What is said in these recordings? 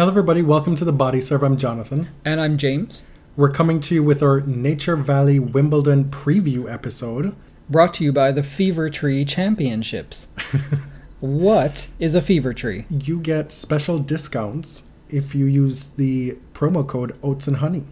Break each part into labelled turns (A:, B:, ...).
A: Hello, everybody. Welcome to the Body Serve. I'm Jonathan.
B: And I'm James.
A: We're coming to you with our Nature Valley Wimbledon preview episode.
B: Brought to you by the Fever Tree Championships. what is a fever tree?
A: You get special discounts if you use the promo code Oats and Honey.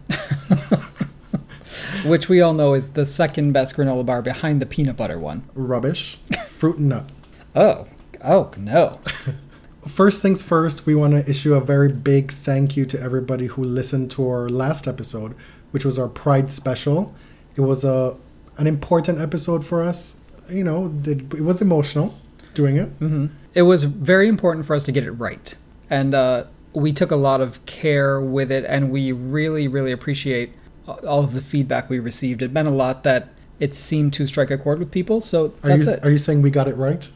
B: Which we all know is the second best granola bar behind the peanut butter one.
A: Rubbish. Fruit and nut.
B: Oh, oh no.
A: First things first, we want to issue a very big thank you to everybody who listened to our last episode, which was our Pride special. It was a an important episode for us. You know, it, it was emotional doing it.
B: hmm It was very important for us to get it right. And uh, we took a lot of care with it, and we really, really appreciate all of the feedback we received. It meant a lot that it seemed to strike a chord with people. So
A: Are
B: that's
A: you
B: it.
A: are you saying we got it right?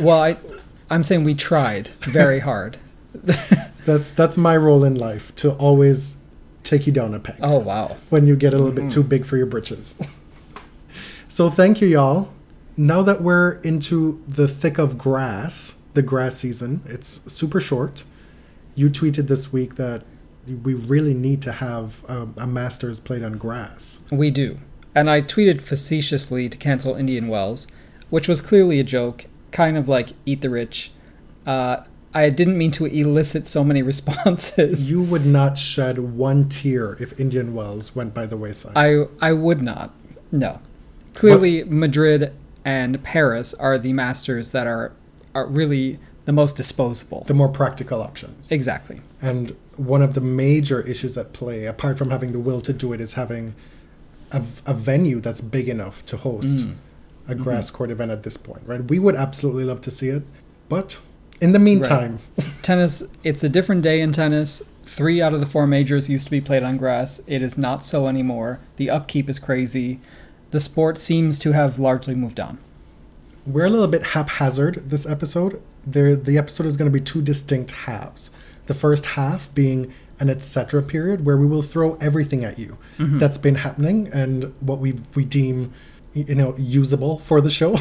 B: well, I, I'm saying we tried very hard.
A: That's that's my role in life to always take you down a peg.
B: oh, wow.
A: when you get a little bit mm. too big for your britches. so thank you, y'all. Now that we're into the thick of grass, the grass season, it's super short. You tweeted this week that we really need to have a, a Masters played on grass.
B: We do. And I tweeted facetiously to cancel Indian Wells, which was clearly a joke, kind of like Eat the Rich. Uh, I didn't mean to elicit so many responses.
A: You would not shed one tear if Indian Wells went by the wayside.
B: I I would not. No. Clearly, Madrid and Paris are the masters that are are really the most disposable.
A: the more practical options.
B: exactly.
A: And one of the major issues at play, apart from having the will to do it, is having a, a venue that's big enough to host
B: Mm.
A: A mm-hmm. grass court event at this point, right? We would absolutely love to see it, but in the meantime,
B: Tennis, it's a different day in tennis. Three out of the four majors used to be played on grass. It is not so anymore. The upkeep is crazy. The sport seems to have largely moved on.
A: we're a little bit haphazard this episode. There, the episode is going to be two distinct halves. The first half being an etc. period where we will throw everything at you mm-hmm. that's been happening and what we we deem you know usable for the show.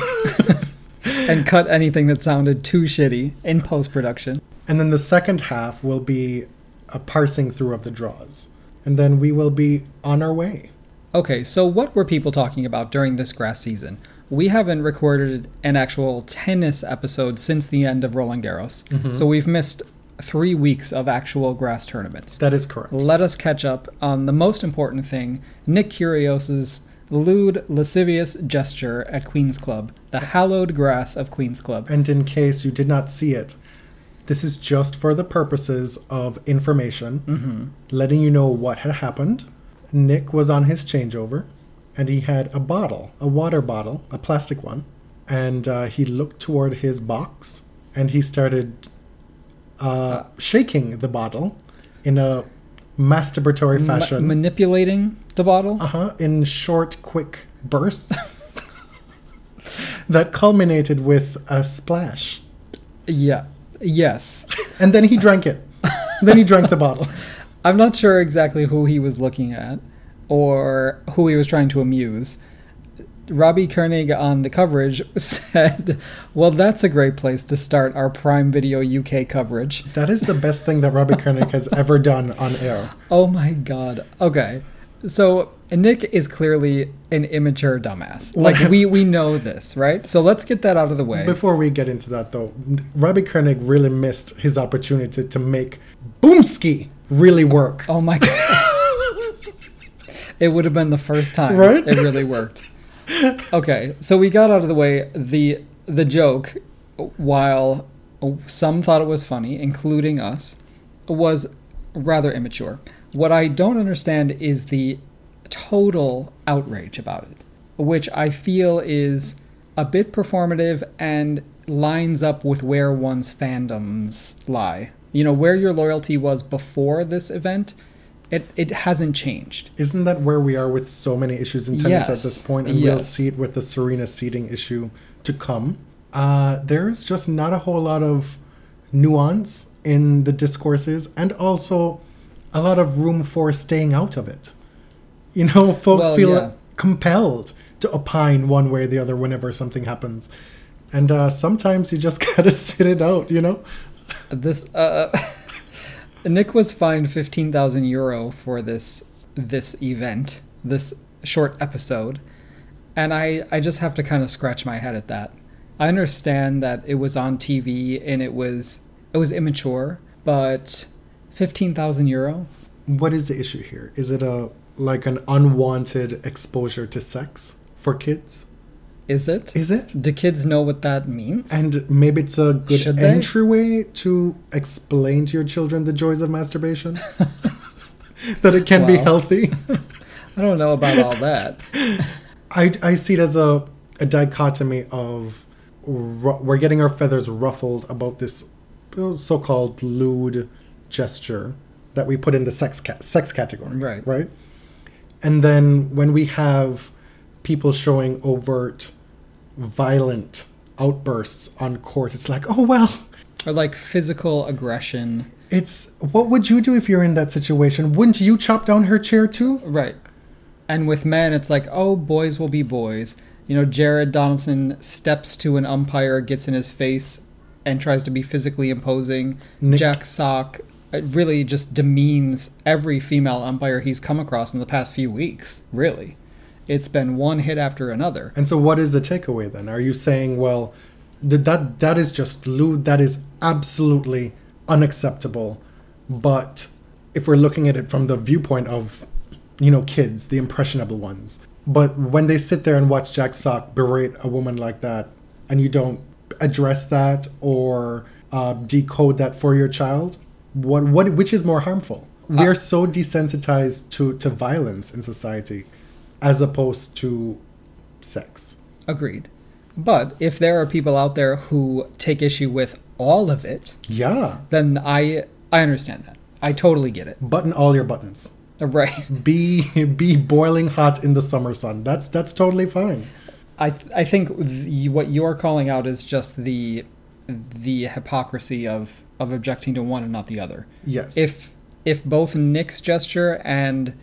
B: and cut anything that sounded too shitty in post production.
A: And then the second half will be a parsing through of the draws. And then we will be on our way.
B: Okay, so what were people talking about during this grass season? We haven't recorded an actual tennis episode since the end of Roland Garros, mm-hmm. so we've missed three weeks of actual grass tournaments.
A: That is correct.
B: Let us catch up on the most important thing Nick Kyrgios's lewd, lascivious gesture at Queen's Club, the hallowed grass of Queen's Club.
A: And in case you did not see it, this is just for the purposes of information, letting you know what had happened. Nick was on his changeover and he had a bottle, a water bottle, a plastic one. And uh, he looked toward his box and he started uh, shaking the bottle in a masturbatory
B: Ma-
A: fashion.
B: manipulating the bottle?
A: Uh huh. In short, quick bursts that culminated with a splash.
B: Yeah. Yes.
A: And then he drank it. then he drank the bottle.
B: I'm not sure exactly who he was looking at or who he was trying to amuse. Robbie Koenig on the coverage said, Well, that's a great place to start our Prime Video UK coverage.
A: That is the best thing that Robbie Koenig has ever done on air.
B: Oh my god. Okay. So Nick is clearly an immature dumbass. Like we we know this, right? So let's get that out of the way.
A: Before we get into that, though, Robbie Koenig really missed his opportunity to make Boomski really work.
B: Oh my god. it would have been the first time
A: Right?
B: it really worked. Okay, so we got out of the way the the joke while some thought it was funny, including us, was rather immature. What I don't understand is the total outrage about it, which I feel is a bit performative and lines up with where one's fandoms lie. You know, where your loyalty was before this event It it hasn't changed.
A: Isn't that where we are with so many issues in tennis
B: Yes.
A: at this point? And we'll see it with the Serena seeding issue to come. Uh, there's just not a whole lot of nuance in the discourses and also a lot of room for staying out of it. You know, folks
B: Well,
A: feel
B: yeah.
A: compelled to opine one way or the other whenever something happens. And uh, sometimes you just gotta sit it out, you know?
B: This uh, Nick was fined fifteen thousand euro for this this event, this short episode, and I I just have to kind of scratch my head at that. I understand that it was on TV and it was it was immature, but fifteen thousand euro.
A: What is the issue here? Is it a like an unwanted exposure to sex for kids?
B: Is it?
A: Is it?
B: Do kids know what that means?
A: And maybe it's a good
B: Should they?
A: entryway to explain to your children the joys of masturbation. that it can be healthy.
B: I don't know about all that.
A: I, I see it as a, a dichotomy of ru- we're getting our feathers ruffled about this uh, so called lewd gesture that we put in the sex, ca- sex category.
B: Right.
A: Right? And then when we have people showing overt, violent outbursts on court, it's like, oh, well,
B: Or like physical aggression.
A: It's what would you do if you're in that situation? Wouldn't you chop down her chair too?
B: Right. And with men, it's like, oh, boys will be boys. You know, Jared Donaldson steps to an umpire, gets in his face, and tries to be physically imposing.
A: Nick-
B: Jack Sock uh, really just demeans every female umpire he's come across in the past few weeks. Really. It's been one hit after another.
A: And so, what is the takeaway then? Are you saying, well, th- that that is just lewd? That is absolutely unacceptable. But if we're looking at it from the viewpoint of, you know, kids, the impressionable ones, but when they sit there and watch Jack Sock berate a woman like that, and you don't address that or uh, decode that for your child, what what which is more harmful? We
B: Uh,
A: are so desensitized to to violence in society, as opposed to sex.
B: Agreed. But if there are people out there who take issue with all of it,
A: Yeah,
B: then I I understand that. I totally get it.
A: button all your buttons.
B: Right.
A: Be be boiling hot in the summer sun. That's that's totally fine.
B: I th- I think the, what you are calling out is just the the hypocrisy of of objecting to one and not the other.
A: Yes.
B: If if both Nick's gesture and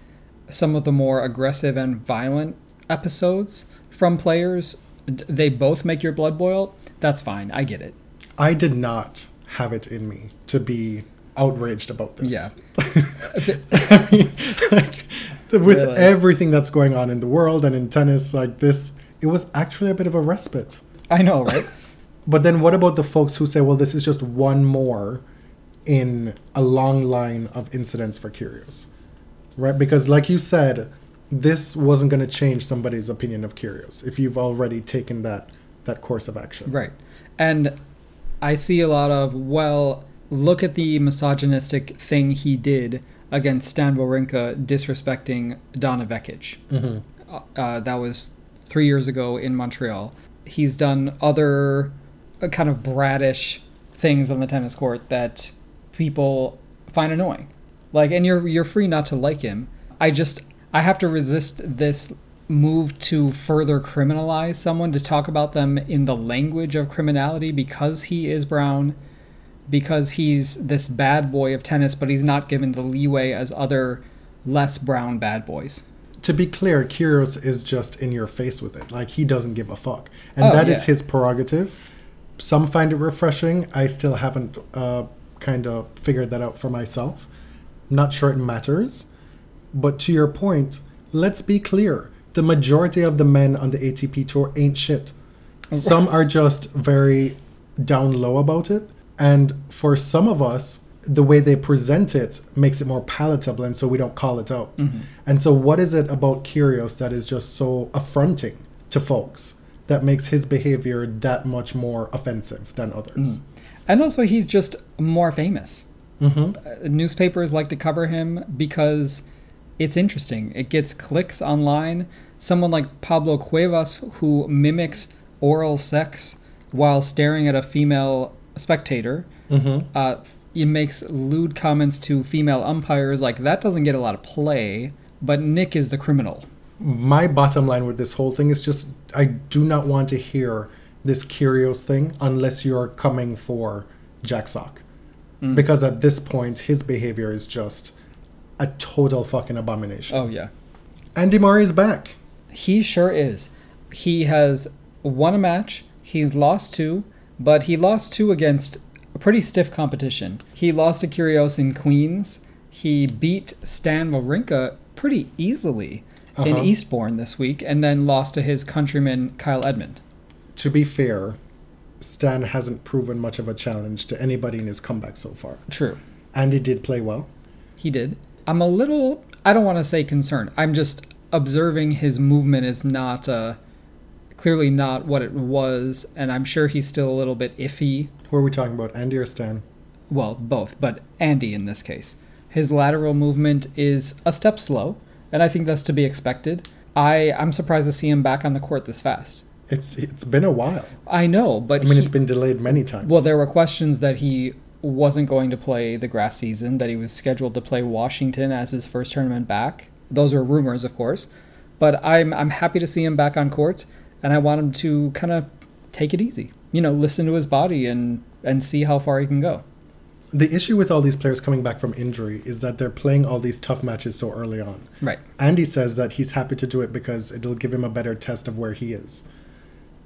B: some of the more aggressive and violent episodes from players they both make your blood boil, that's fine. I get it.
A: I did not have it in me to be outraged about this.
B: Yeah.
A: I mean, like, with
B: Really?
A: everything that's going on in the world and in tennis, like this, it was actually a bit of a respite.
B: I know, right?
A: But then what about the folks who say, well, this is just one more in a long line of incidents for Kyrgios? Right? Because, like you said, this wasn't going to change somebody's opinion of Kyrgios if you've already taken that, that course of action.
B: Right. And I see a lot of, well, look at the misogynistic thing he did against Stan Wawrinka disrespecting Donna Vekic.
A: hmm
B: Uh, that was three years ago in Montreal. He's done other kind of bratish things on the tennis court that people find annoying. Like, and you're you're free not to like him. I just I have to resist this move to further criminalize someone to talk about them in the language of criminality because he is brown, because he's this bad boy of tennis, but he's not given the leeway as other less brown bad boys.
A: To be clear, Kyrgios is just in your face with it. Like he doesn't give a fuck, and
B: Oh,
A: that is
B: yeah.
A: his prerogative. Some find it refreshing. I still haven't uh, kind of figured that out for myself. Not sure it matters, but to your point, let's be clear: the majority of the men on the ATP tour ain't shit. Some are just very down low about it, and for some of us, the way they present it makes it more palatable, and so we don't call it out. And so, what is it about Kyrgios that is just so affronting to folks that makes his behavior that much more offensive than others?
B: And also, he's just more famous.
A: hmm
B: Uh, newspapers like to cover him because it's interesting. It gets clicks online. Someone like Pablo Cuevas, who mimics oral sex while staring at a female spectator,
A: hmm
B: uh, he makes lewd comments to female umpires. Like that doesn't get a lot of play, but Nick is the criminal.
A: My bottom line with this whole thing is just I do not want to hear this Kyrgios thing unless you're coming for Jack Sock. Mm. Because at this point, his behavior is just a total fucking abomination.
B: Oh yeah,
A: Andy Murray is back.
B: he sure is. He has won a match. He's lost two, but he lost two against a pretty stiff competition. He lost to Kyrgios in Queens. He beat Stan Wawrinka pretty easily in
A: Uh-huh.
B: Eastbourne this week, and then lost to his countryman Kyle Edmund.
A: To be fair, Stan hasn't proven much of a challenge to anybody in his comeback so far.
B: True.
A: Andy did play well.
B: He did. I'm a little, I don't want to say concerned. I'm just observing his movement is not, uh, clearly not what it was, and I'm sure he's still a little bit iffy.
A: Who are we talking about, Andy or Stan?
B: Well, both, but Andy in this case. His lateral movement is a step slow, and I think that's to be expected. I, I'm surprised to see him back on the court this fast.
A: It's it's been a while.
B: I know, but
A: I mean,
B: he-
A: it's been delayed many times.
B: Well, there were questions that he wasn't going to play the grass season, that he was scheduled to play Washington as his first tournament back. Those were rumors, of course. But I'm I'm happy to see him back on court, and I want him to kind of take it easy. You know, listen to his body and and see how far he can go.
A: The issue with all these players coming back from injury is that they're playing all these tough matches so early on.
B: Right.
A: Andy says that he's happy to do it because it'll give him a better test of where he is.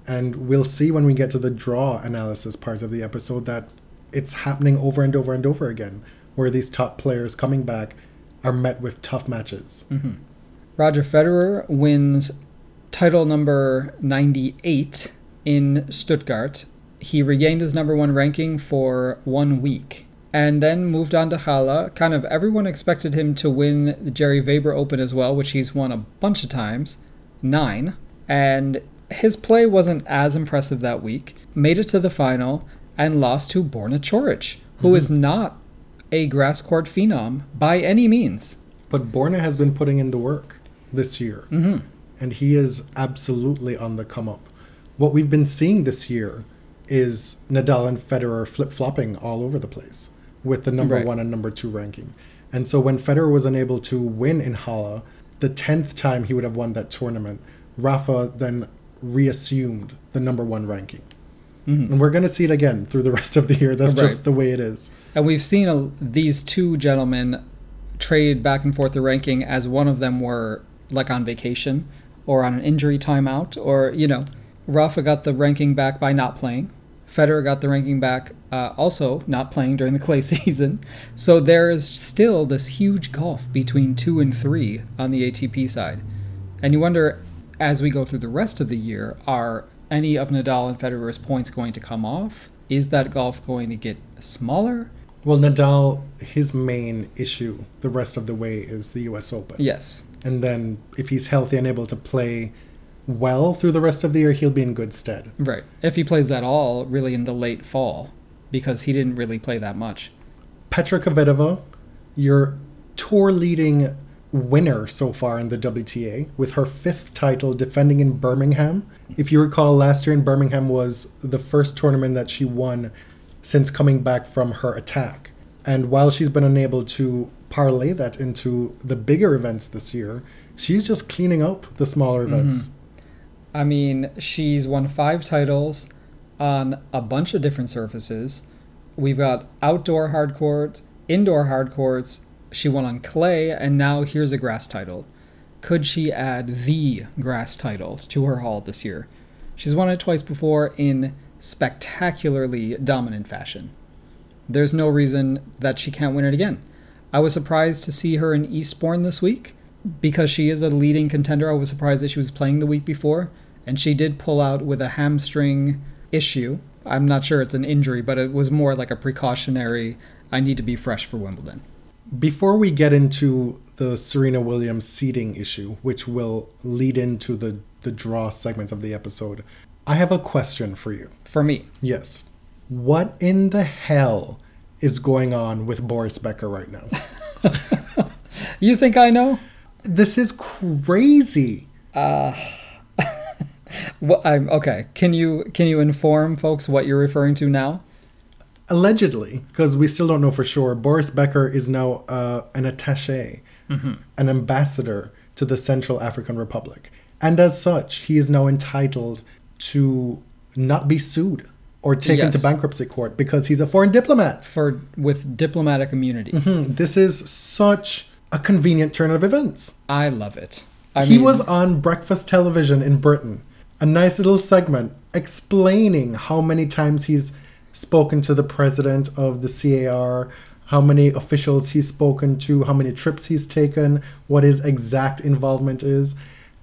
A: And we'll see when we get to the draw analysis part of the episode that it's happening over and over and over again, where these top players coming back are met with tough matches. Mm-hmm.
B: Roger Federer wins title number 98 in Stuttgart. He regained his number one ranking for one week and then moved on to Halle. Kind of everyone expected him to win the Gerry Weber Open as well, which he's won a bunch of times nine. And his play wasn't as impressive that week. Made it to the final and lost to Borna Coric, who is not a grass court phenom by any means.
A: But Borna has been putting in the work this year,
B: hmm
A: and he is absolutely on the come up. What we've been seeing this year is Nadal and Federer flip flopping all over the place with the number
B: Right.
A: one and number two ranking. And so when Federer was unable to win in Halle, the 10th time he would have won that tournament, Rafa then reassumed the number one ranking.
B: Mhm.
A: And we're going to see it again through the rest of the year. That's
B: Right.
A: just the way it is.
B: And we've seen a, these two gentlemen trade back and forth the ranking as one of them were like on vacation or on an injury timeout, or, you know, Rafa got the ranking back by not playing. Federer got the ranking back uh, also not playing during the clay season. So there is still this huge gulf between two and three on the ATP side. And you wonder, as we go through the rest of the year, are any of Nadal and Federer's points going to come off? Is that gulf going to get smaller?
A: Well, Nadal, his main issue the rest of the way is the US Open.
B: Yes.
A: And then if he's healthy and able to play well through the rest of the year, he'll be in good stead.
B: Right. If he plays at all, really in the late fall, because he didn't really play that much.
A: Petra Kvitova, your tour leading winner so far in the WTA, with her fifth title defending in Birmingham. If you recall, last year in Birmingham was the first tournament that she won since coming back from her attack. And while she's been unable to parlay that into the bigger events this year, she's just cleaning up the smaller events. Mm-hmm.
B: I mean, she's won five titles on a bunch of different surfaces. We've got outdoor hard courts, indoor hard courts. She won on clay, and now here's a grass title. Could she add the grass title to her haul this year? She's won it twice before in spectacularly dominant fashion. There's no reason that she can't win it again. I was surprised to see her in Eastbourne this week because she is a leading contender. I was surprised that she was playing the week before, and she did pull out with a hamstring issue. I'm not sure it's an injury, but it was more like a precautionary, I need to be fresh for Wimbledon.
A: Before we get into the Serena Williams seeding issue, which will lead into the, the draw segment of the episode, I have a question for you.
B: For me,
A: Yes. What in the hell is going on with Boris Becker right now?
B: you think I know?
A: this is crazy.
B: Uh, Well, I'm okay. Can you can you inform folks what you're referring to now?
A: allegedly, because we still don't know for sure, Boris Becker is now uh, an attaché, an ambassador to the Central African Republic. And as such, he is now entitled to not be sued or taken to bankruptcy court because he's a foreign diplomat.
B: For with diplomatic immunity.
A: Hmm, This is such a convenient turn of events.
B: I love it. I
A: he
B: mean,
A: was on breakfast television in Britain, a nice little segment explaining how many times he's spoken to the president of the CAR, how many officials he's spoken to, how many trips he's taken, what his exact involvement is.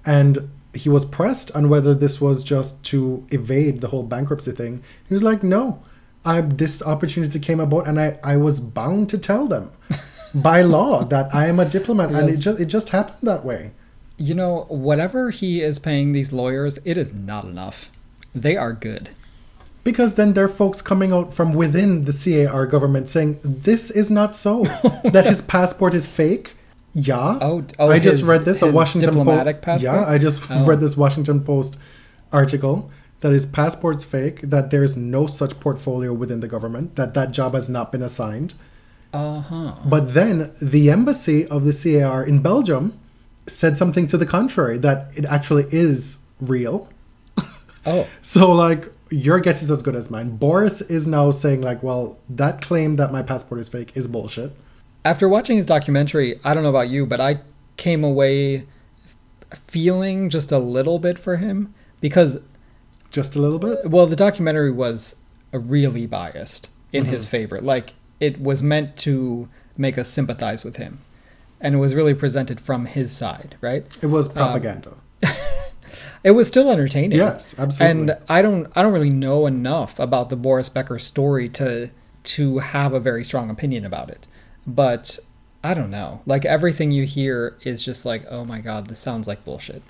A: And he was pressed on whether this was just to evade the whole bankruptcy thing. He was like, no, I, this opportunity came about and I, I was bound to tell them by law that I am a diplomat. And it just, it just happened that way.
B: You know, whatever he is paying these lawyers, it is not enough. They are good.
A: Because then there are folks coming out from within the CAR government saying this is not so. that his passport is fake. Yeah.
B: Oh, oh,
A: I just
B: his-
A: read this a Washington
B: diplomatic
A: Post. Yeah. I just
B: Oh.
A: read this Washington Post article that his passport's fake. That there's no such portfolio within the government. That that job has not been assigned.
B: Uh huh.
A: But then the embassy of the CAR in Belgium said something to the contrary. That it actually is real.
B: Oh,
A: So like your guess is as good as mine. Boris is now saying like, well, that claim that my passport is fake is bullshit.
B: after watching his documentary, I don't know about you, but I came away feeling just a little bit for him because,
A: Just a little bit.
B: well, the documentary was really biased in his mm-hmm. favor. Like, it was meant to make us sympathize with him. And it was really presented from his side, right?
A: It was propaganda.
B: It was still entertaining.
A: yes, absolutely.
B: and I don't I don't really know enough about the Boris Becker story to to have a very strong opinion about it. But I don't know. Like everything you hear is just like, "Oh my god, this sounds like bullshit."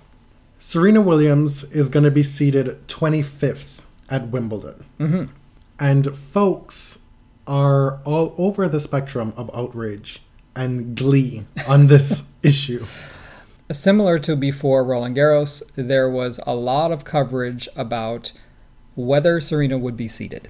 A: Serena Williams is going to be seeded 25th at Wimbledon.
B: Mhm.
A: And folks are all over the spectrum of outrage and glee on this issue.
B: Similar to before Roland Garros, there was a lot of coverage about whether Serena would be seeded.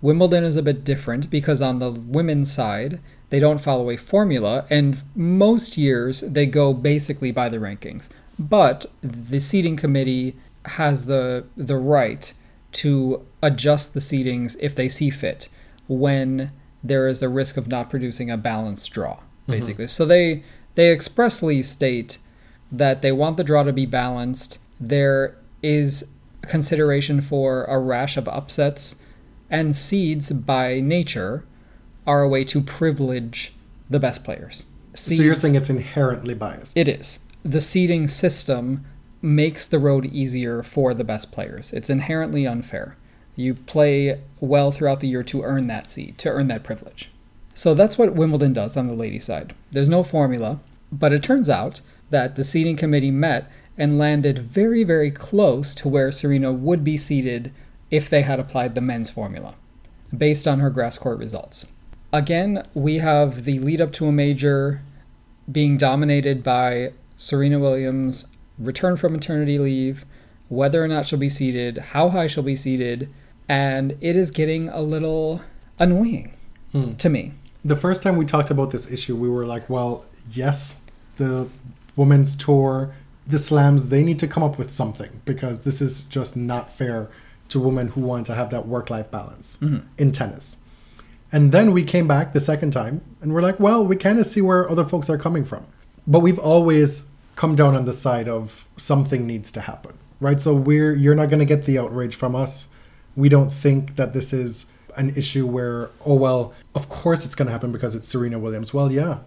B: Wimbledon is a bit different because on the women's side, they don't follow a formula, and most years they go basically by the rankings. But the seeding committee has the the right to adjust the seedings if they see fit when there is a risk of not producing a balanced draw, Mm-hmm. basically. So they they expressly state that they want the draw to be balanced. There is consideration for a rash of upsets, and seeds by nature are a way to privilege the best players.
A: So you're saying it's inherently biased.
B: it is. The seeding system makes the road easier for the best players. It's inherently unfair. You play well throughout the year to earn that seed, to earn that privilege. So that's what Wimbledon does on the ladies' side. There's no formula, but it turns out that the seeding committee met and landed very, very close to where Serena would be seeded if they had applied the men's formula, based on her grass court results. Again, we have the lead up to a major being dominated by Serena Williams' return from maternity leave, whether or not she'll be seeded, how high she'll be seeded, and it is getting a little annoying
A: Hmm.
B: to me.
A: The first time we talked about this issue, we were like, well, yes, the women's tour, the slams, they need to come up with something because this is just not fair to women who want to have that work life balance mm-hmm. in tennis. And then we came back the second time and we're like, well, we kind of see where other folks are coming from. But we've always come down on the side of something needs to happen, right? So we're you're not going to get the outrage from us. We don't think that this is an issue where oh well, of course it's going to happen because it's Serena Williams. Well, yeah,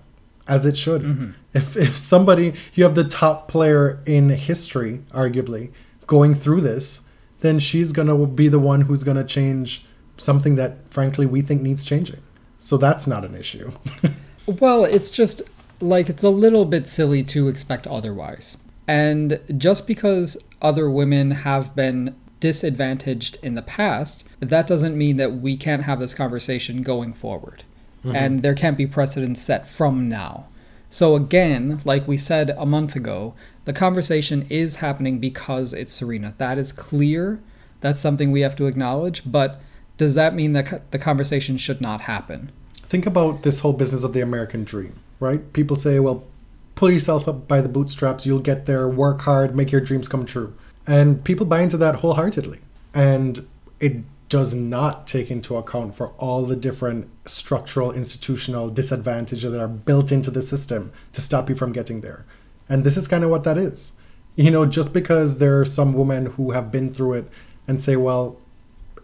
A: as it should. Mm-hmm. If if somebody you have the top player in history arguably going through this, then she's going to be the one who's going to change something that frankly we think needs changing. So that's not an issue.
B: Well, it's just like it's a little bit silly to expect otherwise. And just because other women have been disadvantaged in the past, that doesn't mean that we can't have this conversation going forward. Mm-hmm. And there can't be precedents set from now. So, again, like we said a month ago, the conversation is happening because it's Serena. That is clear. That's something we have to acknowledge. But does that mean that the conversation should not happen?
A: Think about this whole business of the American dream, right? People say, well, pull yourself up by the bootstraps, you'll get there, work hard, make your dreams come true. And people buy into that wholeheartedly. And it does not take into account for all the different structural institutional disadvantages that are built into the system to stop you from getting there. And this is kind of what that is. You know, just because there are some women who have been through it and say, well,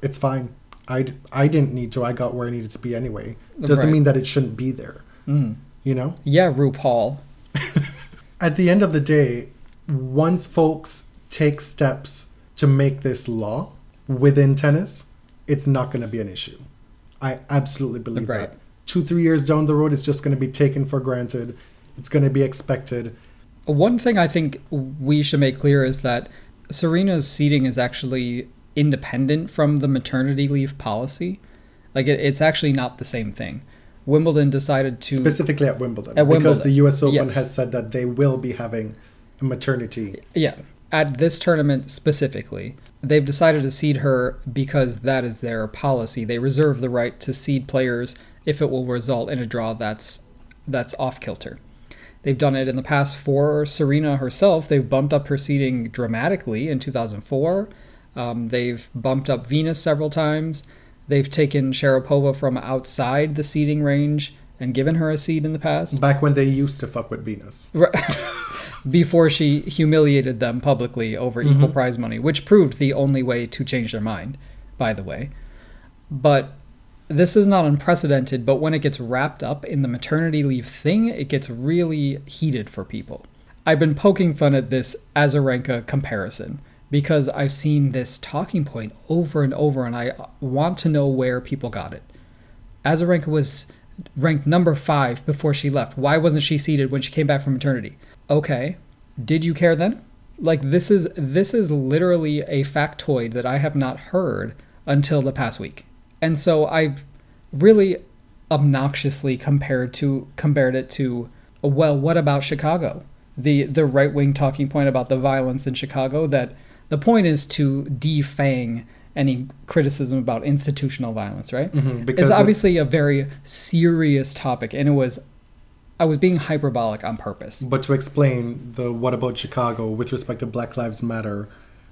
A: it's fine. I, I didn't need to. I got where I needed to be anyway. Doesn't
B: Right.
A: mean that it shouldn't be there.
B: Mm.
A: You know?
B: Yeah, RuPaul.
A: At the end of the day, once folks take steps to make this law within tennis, it's not going to be an issue. I absolutely believe
B: Right.
A: that. Two, three years down the road, it's just going to be taken for granted. It's going to be expected.
B: One thing I think we should make clear is that Serena's seeding is actually independent from the maternity leave policy. Like it, it's actually not the same thing. Wimbledon decided to
A: specifically at Wimbledon.
B: At
A: because the US Open
B: yes.
A: has said that they will be having a maternity.
B: Yeah. At this tournament specifically, they've decided to seed her because that is their policy. They reserve the right to seed players if it will result in a draw that's that's off kilter. They've done it in the past for Serena herself. They've bumped up her seeding dramatically in 2004. Um, they've bumped up Venus several times. They've taken Sharapova from outside the seeding range and given her a seed in the past.
A: Back when they used to fuck with Venus.
B: Right. Before she humiliated them publicly over equal
A: Mm-hmm.
B: prize money, which proved the only way to change their mind, by the way. But this is not unprecedented, but when it gets wrapped up in the maternity leave thing, it gets really heated for people. I've been poking fun at this Azarenka comparison because I've seen this talking point over and over, and I want to know where people got it. Azarenka was ranked number five before she left. Why wasn't she seeded when she came back from maternity? Okay, did you care then? Like this is this is literally a factoid that I have not heard until the past week, and so I've really obnoxiously compared to compared it to well, what about Chicago? The the right wing talking point about the violence in Chicago that the point is to defang any criticism about institutional violence, right?
A: Mhm, because
B: it's
A: it's-
B: obviously a very serious topic, and it was. I was being hyperbolic on purpose.
A: But to explain the what about Chicago with respect to Black Lives Matter,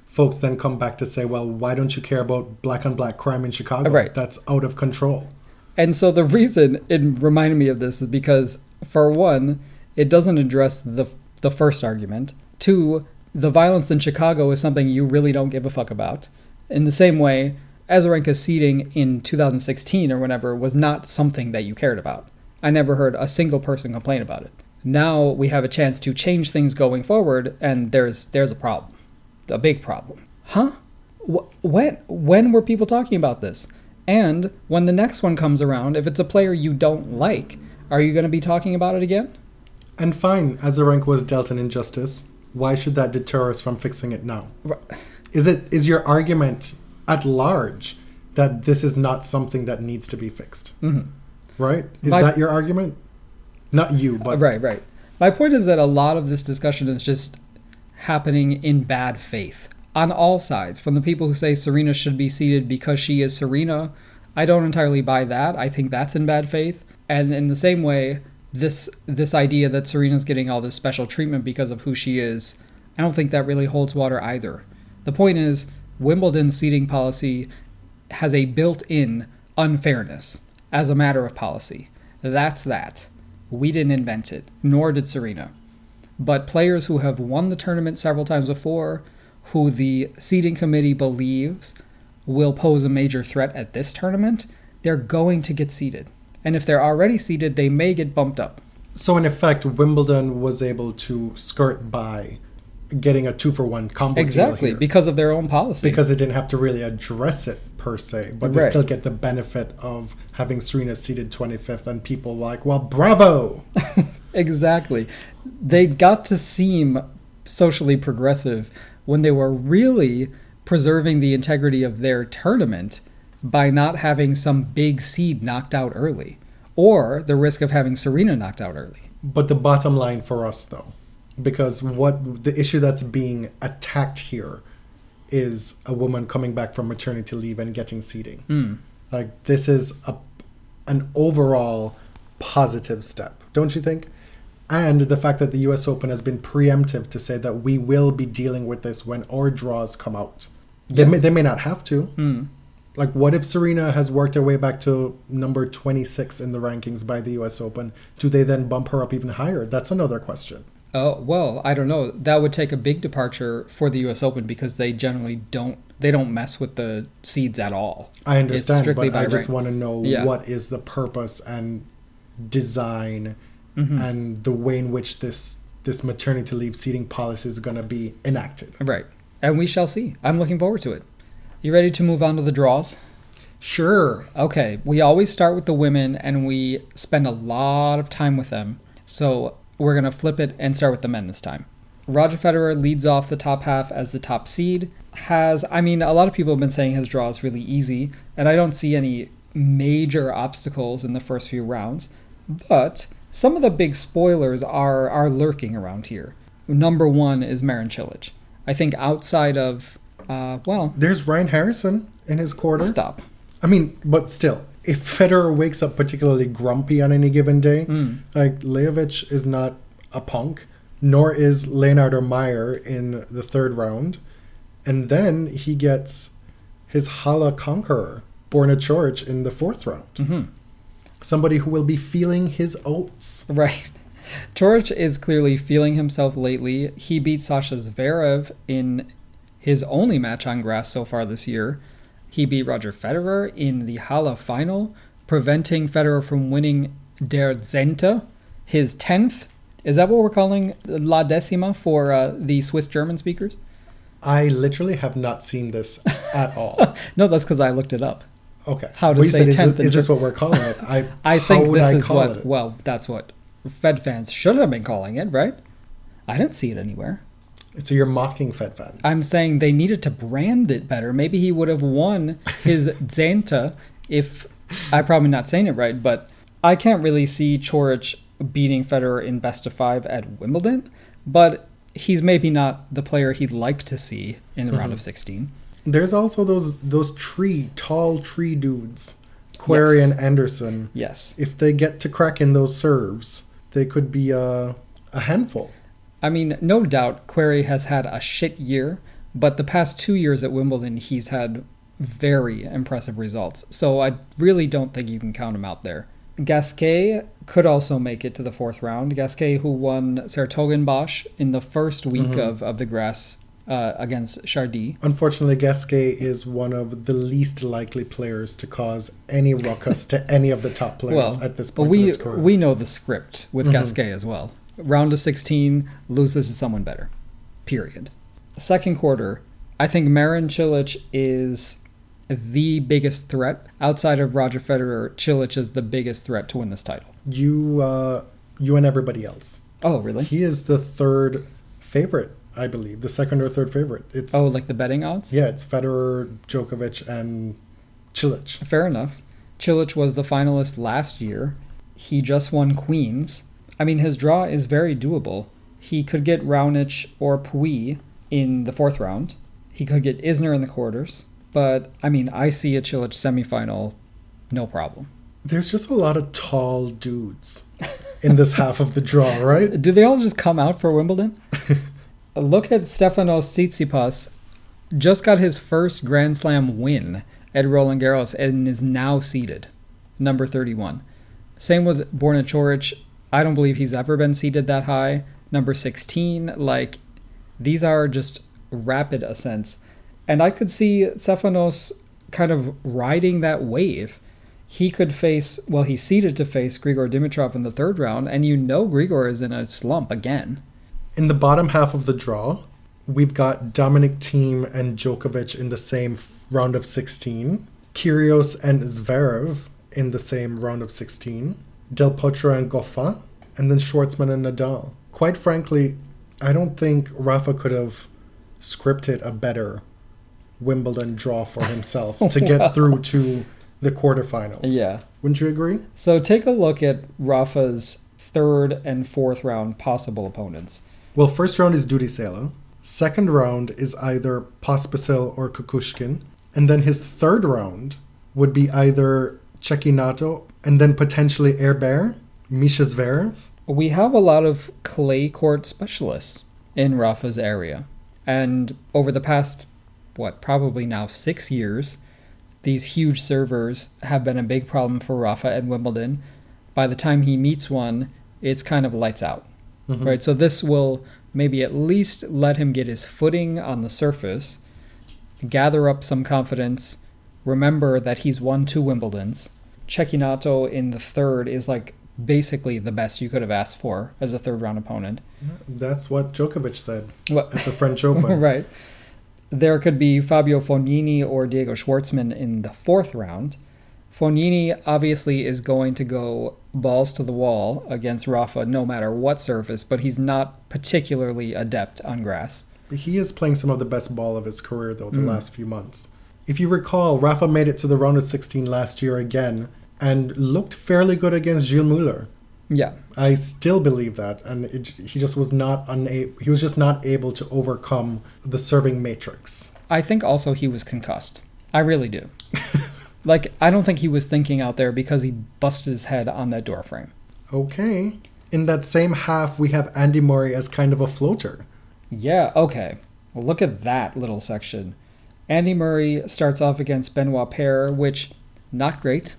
A: folks then come back to say, well, why don't you care about black on black crime in Chicago?
B: Right.
A: That's out of control.
B: And so the reason it reminded me of this is because, for one, it doesn't address the the first argument. Two, the violence in Chicago is something you really don't give a fuck about. In the same way, Azarenka's seeding in 2016 or whenever was not something that you cared about. I never heard a single person complain about it. Now we have a chance to change things going forward, and there's there's a problem, a big problem. Huh? Wh- when when were people talking about this? And when the next one comes around, if it's a player you don't like, are you going to be talking about it again?
A: And fine, Azarenka was dealt an injustice. Why should that deter us from fixing it now? Is it is your argument at large that this is not something that needs to be fixed?
B: Mhm.
A: Right? Is
B: My-
A: that your argument? Not you, but
B: Right, right. My point is that a lot of this discussion is just happening in bad faith on all sides. From the people who say Serena should be seeded because she is Serena, I don't entirely buy that. I think that's in bad faith. And in the same way, this this idea that Serena's getting all this special treatment because of who she is, I don't think that really holds water either. The point is, Wimbledon's seeding policy has a built-in unfairness as a matter of policy. That's that. We didn't invent it, nor did Serena. But players who have won the tournament several times before, who the seeding committee believes will pose a major threat at this tournament, they're going to get seeded. And if they're already seeded, they may get bumped up.
A: so in effect, Wimbledon was able to skirt by getting a two for one combo
B: Exactly, because of their own policy.
A: because they didn't have to really address it per se, but they
B: Right.
A: still get the benefit of having Serena seeded 25th, and people like, well, bravo!
B: Exactly. They got to seem socially progressive when they were really preserving the integrity of their tournament by not having some big seed knocked out early or the risk of having Serena knocked out early.
A: But the bottom line for us, though, because what the issue that's being attacked here is a woman coming back from maternity leave and getting seating. Hmm. Like this is a an overall positive step, don't you think? And the fact that the US Open has been preemptive to say that we will be dealing with this when our draws come out. They, may, they may not have to.
B: Hmm.
A: Like, what if Serena has worked her way back to number 26 in the rankings by the US Open? Do they then bump her up even higher? That's another question.
B: Oh well, I don't know. That would take a big departure for the U.S. Open because they generally don't they don't mess with the seeds at all.
A: I understand, but I just
B: rank.
A: want to know
B: Yeah.
A: what is the purpose and design
B: Mm-hmm.
A: and the way in which this this maternity leave seating policy is going to be enacted.
B: Right, and we shall see. I'm looking forward to it. You ready to move on to the draws?
A: Sure.
B: Okay, we always start with the women and we spend a lot of time with them. So we're going to flip it and start with the men this time. Roger Federer leads off the top half as the top seed. Has, I mean, a lot of people have been saying his draw is really easy, and I don't see any major obstacles in the first few rounds. But some of the big spoilers are are lurking around here. Number one is Marin Cilic. I think outside of, uh, well,
A: There's Ryan Harrison in his quarter.
B: stop.
A: I mean, but still, if Federer wakes up particularly grumpy on any given day,
B: Mm.
A: like Lajovic is not a punk, nor is Leonardo Mayer in the third round, and then he gets his Halle conqueror, Borna Coric, in the fourth round.
B: hmm
A: Somebody who will be feeling his oats.
B: Right. Coric is clearly feeling himself lately. He beat Sasha Zverev in his only match on grass so far this year. He beat Roger Federer in the Halle final, preventing Federer from winning Der Zehnte, his 10th. Is that what we're calling La Decima for uh, the Swiss German speakers?
A: I literally have not seen this at all.
B: No, that's because I looked it up.
A: Okay.
B: How to
A: Well,
B: say
A: said, is,
B: 10th
A: it-
B: in
A: is this what we're calling it? I,
B: I think this
A: I
B: is what,
A: it?
B: well, that's what Fed fans should have been calling it, right? I didn't see it anywhere.
A: So you're mocking Fed fans.
B: I'm saying they needed to brand it better. Maybe he would have won his Zanta if I'm probably not saying it right, but I can't really see Coric beating Federer in best of five at Wimbledon, but he's maybe not the player he'd like to see in the round of mm-hmm. 16.
A: There's also those those tree tall tree dudes, Querrey
B: Yes.
A: and Anderson.
B: Yes.
A: If they get to crack in those serves, they could be a a handful.
B: I mean, no doubt Querrey has had a shit year, but the past two years at Wimbledon, he's had very impressive results. So I really don't think you can count him out there. Gasquet could also make it to the fourth round. Gasquet, who won 's-Hertogenbosch in the first week of, of the grass uh, against Chardy.
A: Unfortunately, Gasquet is one of the least likely players to cause any ruckus to any of the top players
B: Well,
A: at this
B: but
A: point in
B: we
A: his career.
B: we know the script with
A: Mhm.
B: Gasquet as well. Round of 16 loses to someone better. Period. Second quarter, I think Marin Cilic is the biggest threat outside of Roger Federer. Cilic is the biggest threat to win this title.
A: you, uh, you and everybody else.
B: Oh, really?
A: He is the third favorite, I believe, the second or third favorite. It's
B: Oh, like the betting odds?
A: yeah, it's Federer, Djokovic, and Cilic.
B: Fair enough. Cilic was the finalist last year. He just won Queens. I mean, his draw is very doable. He could get Raonic or Pouille in the fourth round. He could get Isner in the quarters. But, I mean, I see a Cilic semifinal, no problem.
A: There's just a lot of tall dudes in this half of the draw, right?
B: Do they all just come out for Wimbledon? Look at Stefanos Tsitsipas. Just got his first Grand Slam win at Roland Garros and is now seeded, number 31. Same with Borna Coric. I don't believe he's ever been seeded that high. Number 16. Like, these are just rapid ascents. And I could see Stefanos kind of riding that wave. He could face, well, he's seeded to face Grigor Dimitrov in the third round, and you know Grigor is in a slump again.
A: In the bottom half of the draw, we've got Dominic Thiem and Djokovic in the same round of 16, Kyrgios and Zverev in the same round of 16, Del Potro and Goffin, and then Schwartzman and Nadal. Quite frankly, I don't think Rafa could have scripted a better Wimbledon draw for himself to get through to the quarterfinals.
B: Yeah.
A: Wouldn't you agree?
B: So take a look at Rafa's third and fourth round possible opponents.
A: Well, first round is Dudi Sela. Second round is either Pospisil or Kukushkin. And then his third round would be either Cecchinato and then potentially Air Bear, Mischa Zverev.
B: We have a lot of clay court specialists in Rafa's area. And over the past, what, probably now six years, these huge servers have been a big problem for Rafa at Wimbledon. By the time he meets one, it's kind of lights out. Mm-hmm. Right? So this will maybe at least let him get his footing on the surface, gather up some confidence, remember that he's won two Wimbledons. Cecchinato in the third is like basically the best you could have asked for as a third round opponent.
A: That's what Djokovic said
B: What?
A: at the French Open.
B: right. There could be Fabio Fognini or Diego Schwartzman in the fourth round. Fognini obviously is going to go balls to the wall against Rafa no matter what surface, but he's not particularly adept on grass.
A: He is playing some of the best ball of his career, though, the
B: Mm.
A: last few months. If you recall, Rafa made it to the round of 16 last year again and looked fairly good against Gilles Muller.
B: Yeah.
A: I still believe that, and it, he just was not unable. He was just not able to overcome the serving matrix.
B: I think also he was concussed. I really do. like, I don't think he was thinking out there because he busted his head on that door frame.
A: Okay. In that same half, we have Andy Murray as kind of a floater.
B: Yeah, okay. Well, look at that little section. Andy Murray starts off against Benoit Paire, which, not great.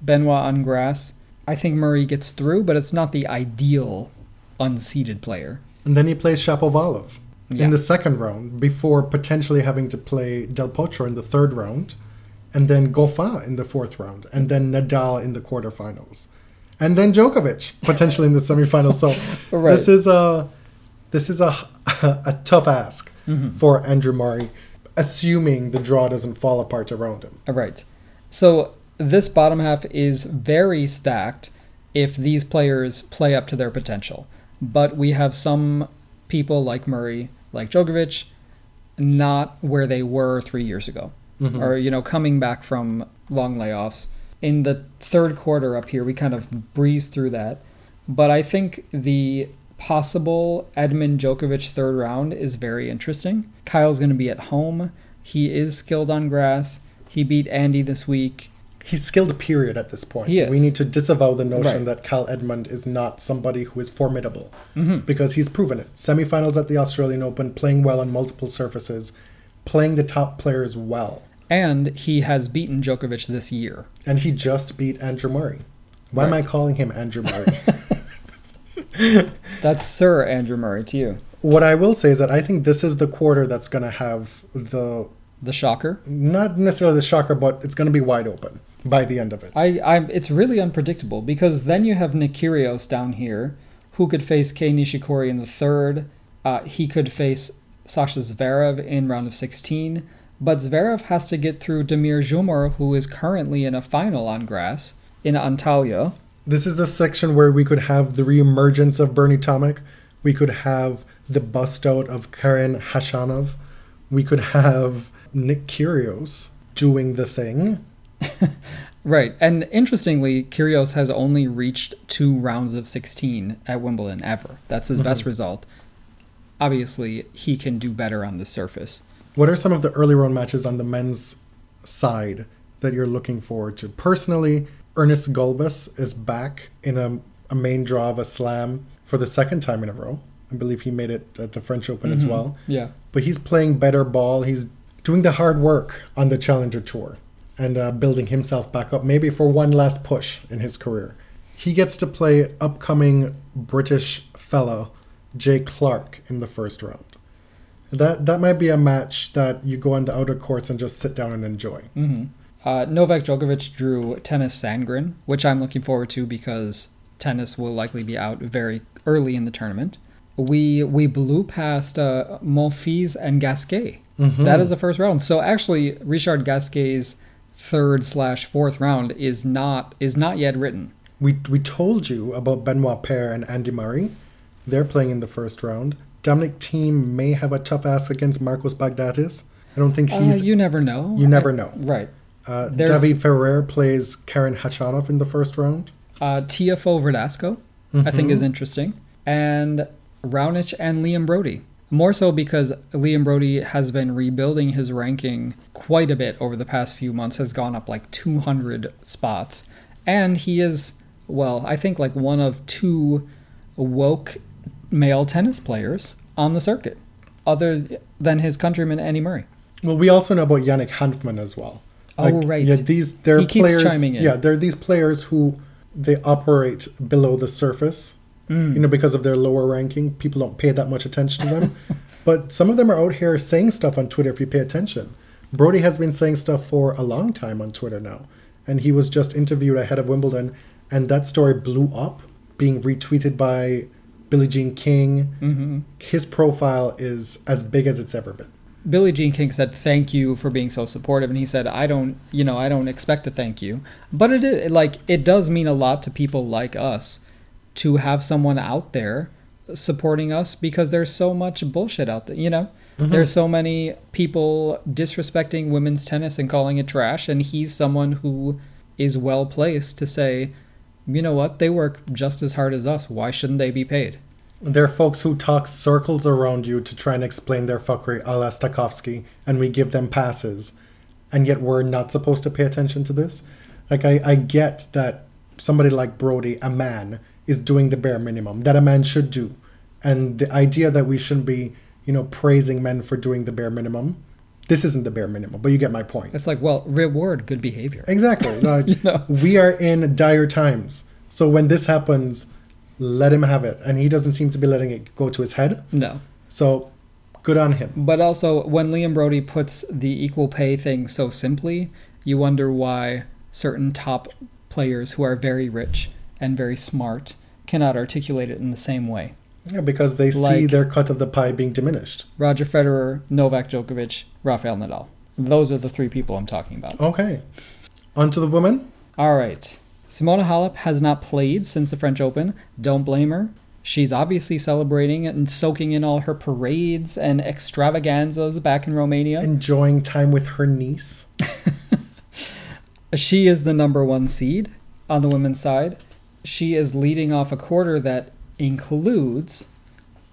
B: Benoit on grass. I think Murray gets through, but it's not the ideal unseeded player.
A: And then he plays Shapovalov
B: Yeah.
A: in the second round before potentially having to play Del Potro in the third round, and then Goffin in the fourth round, and then Nadal in the quarterfinals, and then Djokovic potentially in the semifinals. So
B: Right.
A: this is a this is a a tough ask
B: Mm-hmm.
A: for Andrew Murray, assuming the draw doesn't fall apart around him.
B: Right. So this bottom half is very stacked if these players play up to their potential. But we have some people like Murray, like Djokovic, not where they were three years ago, mm-hmm. or you know, coming back from long layoffs. In the third quarter up here, we kind of breeze through that. But I think the possible Edmund Djokovic third round is very interesting. Kyle's going to be at home. He is skilled on grass. He beat Andy this week.
A: He's skilled, period, at this point. We need to disavow the notion
B: Right.
A: that Kyle Edmund is not somebody who is formidable
B: Mm-hmm.
A: because he's proven it. Semifinals at the Australian Open, playing well on multiple surfaces, playing the top players well.
B: And he has beaten Djokovic this year.
A: And he just beat Andrew Murray. Why am I calling him Andrew Murray?
B: That's Sir Andrew Murray to you.
A: what I will say is that I think this is the quarter that's going to have the,
B: The shocker.
A: not necessarily the shocker, but it's going to be wide open by the end of it.
B: I, I it's really unpredictable because then you have Nick Kyrgios down here, who could face Kei Nishikori in the third. Uh, he could face Sasha Zverev in round of 16, but Zverev has to get through Damir Dzumhur, who is currently in a final on grass in Antalya.
A: This is the section where we could have the reemergence of Bernie Tomic. We could have the bust out of Karen Khachanov. We could have Nick Kyrgios doing the thing.
B: Right, and interestingly, Kyrgios has only reached two rounds of 16 at Wimbledon ever. That's his best mm-hmm. result. Obviously, he can do better on the surface.
A: What are some of the early round matches on the men's side that you're looking forward to? Personally, Ernest Gulbis is back in a, a main draw of a slam for the second time in a row. I believe he made it at the French Open as well.
B: Yeah.
A: but he's playing better ball. He's doing the hard work on the Challenger Tour and uh, building himself back up, maybe for one last push in his career. He gets to play upcoming British fellow Jay Clarke in the first round. That that might be a match that you go on the outer courts and just sit down and enjoy.
B: hmm Uh, Novak Djokovic drew Tennys Sandgren, which I'm looking forward to because Tennys will likely be out very early in the tournament. We we blew past uh, Monfils and Gasquet. That is the first round. So actually, Richard Gasquet's third slash fourth round is not is not yet written.
A: We we told you about Benoit Paire and Andy Murray. They're playing in the first round. Dominic Thiem may have a tough ass against Marcos Baghdatis. I don't think
B: Uh,
A: he's.
B: you never know.
A: you never know.
B: Right.
A: Uh,
B: There's-
A: David Ferrer plays Karen Khachanov in the first round.
B: Uh, Tiafoe Verdasco, I think, is interesting. And Raonic and Liam Broady. More so because Liam Broady has been rebuilding his ranking quite a bit over the past few months, has gone up like 200 spots. And he is, well, I think like one of two woke male tennis players on the circuit, other than his countryman Andy Murray.
A: Well, we also know about Yannick Hanfmann as well.
B: Oh, right.
A: Yeah, these they're
B: He
A: players.
B: chiming in.
A: Yeah, they're these players who they operate below the surface.
B: Mm.
A: You know, because of their lower ranking, people don't pay that much attention to them. but some of them are out here saying stuff on Twitter if you pay attention. Broady has been saying stuff for a long time on Twitter now, and he was just interviewed ahead of Wimbledon, and that story blew up, being retweeted by Billie Jean King.
B: hmm
A: His profile is as big as it's ever been.
B: Billie Jean King said, "Thank you for being so supportive," and he said, "I don't, you know, I don't expect a thank you, but it is like it does mean a lot to people like us to have someone out there supporting us because there's so much bullshit out there. You know, mm-hmm. there's so many people disrespecting women's tennis and calling it trash, and he's someone who is well placed to say, you know what, they work just as hard as us. Why shouldn't they be paid?"
A: There are folks who talk circles around you to try and explain their fuckery a la Stakhovsky, and we give them passes. And yet we're not supposed to pay attention to this? Like, I, I get that somebody like Broady, a man, is doing the bare minimum that a man should do. And the idea that we shouldn't be, you know, praising men for doing the bare minimum, this isn't the bare minimum, but you get my point.
B: It's like, well, reward good behavior.
A: Exactly. Like,
B: You know?
A: We are in dire times. So when this happens, let him have it. And he doesn't seem to be letting it go to his head.
B: No.
A: So good on him.
B: But also, when Liam Broady puts the equal pay thing so simply, you wonder why certain top players who are very rich and very smart cannot articulate it in the same way.
A: Yeah, because they see
B: Like-
A: their cut of the pie being diminished.
B: Roger Federer, Novak Djokovic, Rafael Nadal. Those are the three people I'm talking about.
A: Okay. On to the women.
B: All right. Simona Halep has not played since the French Open. Don't blame her. She's obviously celebrating and soaking in all her parades and extravaganzas back in Romania.
A: Enjoying time with her niece.
B: She is the number one seed on the women's side. She is leading off a quarter that includes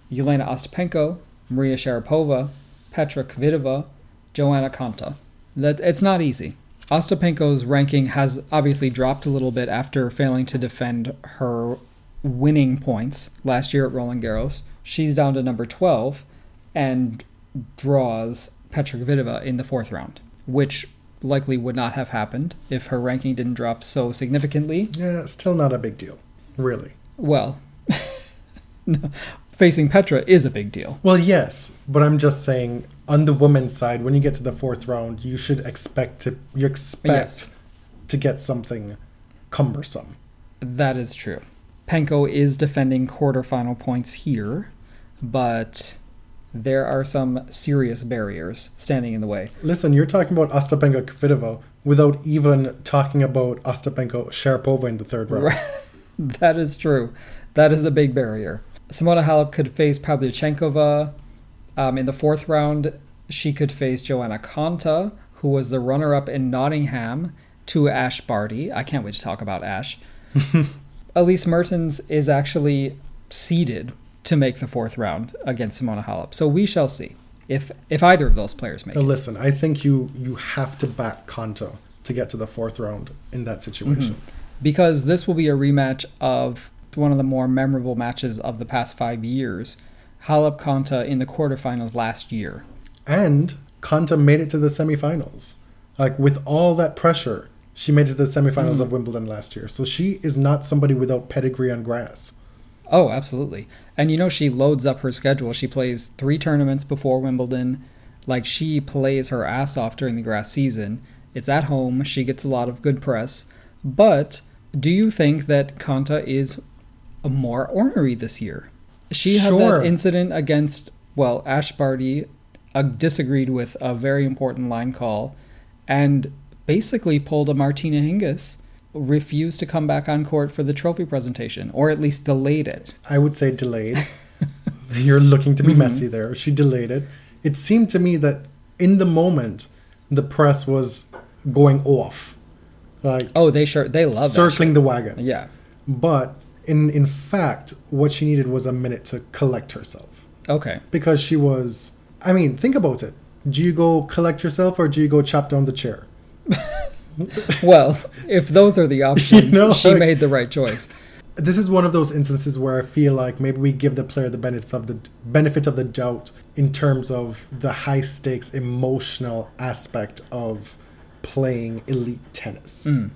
B: Yelena Ostapenko, Maria Sharapova, Petra Kvitova, Joanna Konta. That it's not easy. Ostapenko's ranking has obviously dropped a little bit after failing to defend her winning points last year at Roland Garros. She's down to number 12 and draws Petra Kvitova in the fourth round, which likely would not have happened if her ranking didn't drop so significantly.
A: Yeah, still not a big deal. Really.
B: Well, no, facing Petra is a big deal.
A: Well, yes, but I'm just saying on the women's side, when you get to the fourth round, you should expect to you expect
B: Yes.
A: to get something cumbersome.
B: That is true. Penko is defending quarterfinal points here, but there are some serious barriers standing in the way.
A: Listen, you're talking about Ostapenko Kvitova without even talking about Ostapenko Sharapova in the third round.
B: That is true. That is a big barrier. Simona Halep could face Pavlyuchenkova. Um, in the fourth round, she could face Joanna Konta, who was the runner-up in Nottingham to Ash Barty. I can't wait to talk about Ash. Elise Mertens is actually seeded to make the fourth round against Simona Halep. So we shall see if if either of those players make
A: Now
B: it.
A: listen, I think you you have to back Konta to get to the fourth round in that situation.
B: because this will be a rematch of one of the more memorable matches of the past five years. Halep Konta in the quarterfinals last year.
A: And Konta made it to the semifinals. Like with all that pressure, she made it to the semifinals
B: Hmm.
A: of Wimbledon last year. So she is not somebody without pedigree on grass.
B: Oh, absolutely. And you know, she loads up her schedule. She plays three tournaments before Wimbledon. Like, she plays her ass off during the grass season. It's at home. She gets a lot of good press. But do you think that Konta is more ornery this year? She had
A: Sure.
B: that incident against, well, Ash Barty uh, disagreed with a very important line call and basically pulled a Martina Hingis, refused to come back on court for the trophy presentation, or at least delayed it.
A: I would say delayed. You're looking to be
B: Mm-hmm.
A: messy there. She delayed it. It seemed to me that in the moment, the press was going off, like
B: Oh, they sure they love
A: circling the wagons.
B: Yeah.
A: But in in fact, what she needed was a minute to collect herself.
B: Okay.
A: because she was. I mean, think about it. Do you go collect yourself or do you go chop down the chair?
B: Well, if those are the options,
A: know,
B: she
A: like-
B: made the right choice.
A: This is one of those instances where I feel like maybe we give the player the benefit of the benefit of the doubt in terms of the high stakes emotional aspect of playing elite tennis.
B: Mm.